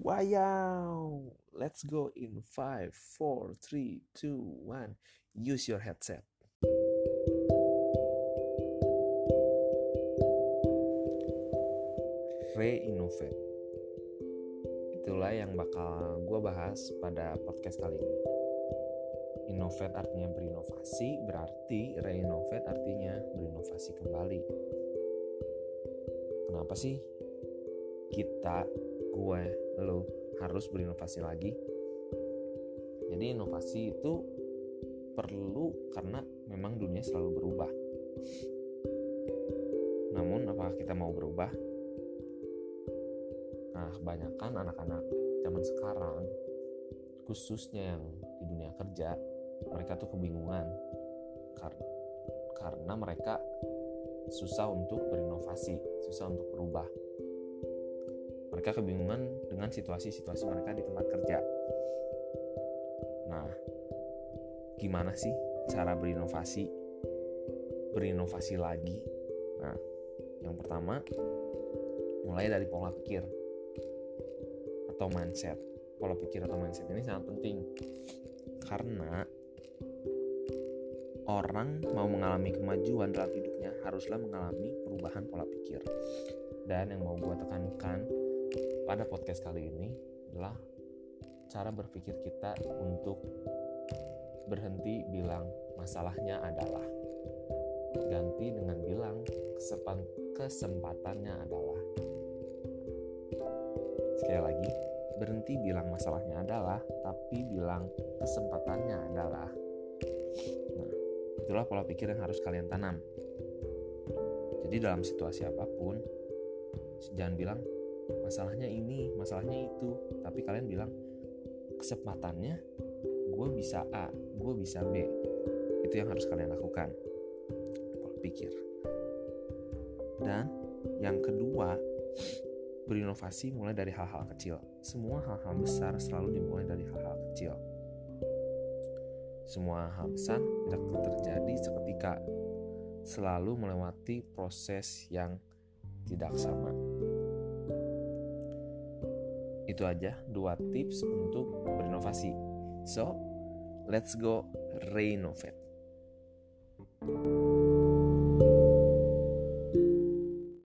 Wow! Let's go in 5, 4, 3, 2, 1. Use your headset. Re-innovate. Itulah yang bakal gue bahas pada podcast kali ini. Innovate artinya berinovasi, berarti re-innovate artinya berinovasi kembali. Kenapa sih kita, gue, lo harus berinovasi lagi? Jadi inovasi itu perlu karena memang dunia selalu berubah. Namun apakah kita mau berubah? Nah, kebanyakan anak-anak zaman sekarang khususnya yang di dunia kerja mereka tuh kebingungan karena karena mereka susah untuk berinovasi, susah untuk berubah. Mereka kebingungan dengan situasi-situasi mereka di tempat kerja. Nah, gimana sih cara berinovasi? Berinovasi lagi. Nah, yang pertama mulai dari pola pikir atau mindset. Pola pikir atau mindset ini sangat penting karena orang mau mengalami kemajuan dalam hidupnya haruslah mengalami perubahan pola pikir. Dan yang mau gue tekankan pada podcast kali ini adalah cara berpikir kita untuk berhenti bilang masalahnya adalah. Ganti dengan bilang kesempatannya adalah. Sekali lagi berhenti bilang masalahnya adalah tapi bilang kesempatannya adalah. Nah itulah pola pikir yang harus kalian tanam. Jadi dalam situasi apa pun jangan bilang masalahnya ini masalahnya itu. Tapi kalian bilang kesempatannya gue bisa A gue bisa B. Itu yang harus kalian lakukan. Pola pikir. Dan yang kedua berinovasi mulai dari hal-hal kecil. Semua hal-hal besar selalu dimulai dari hal-hal kecil. Semua hal besar tidak terjadi seketika. Selalu melewati proses yang tidak sama itu aja dua tips untuk berinovasi. So let's go renovate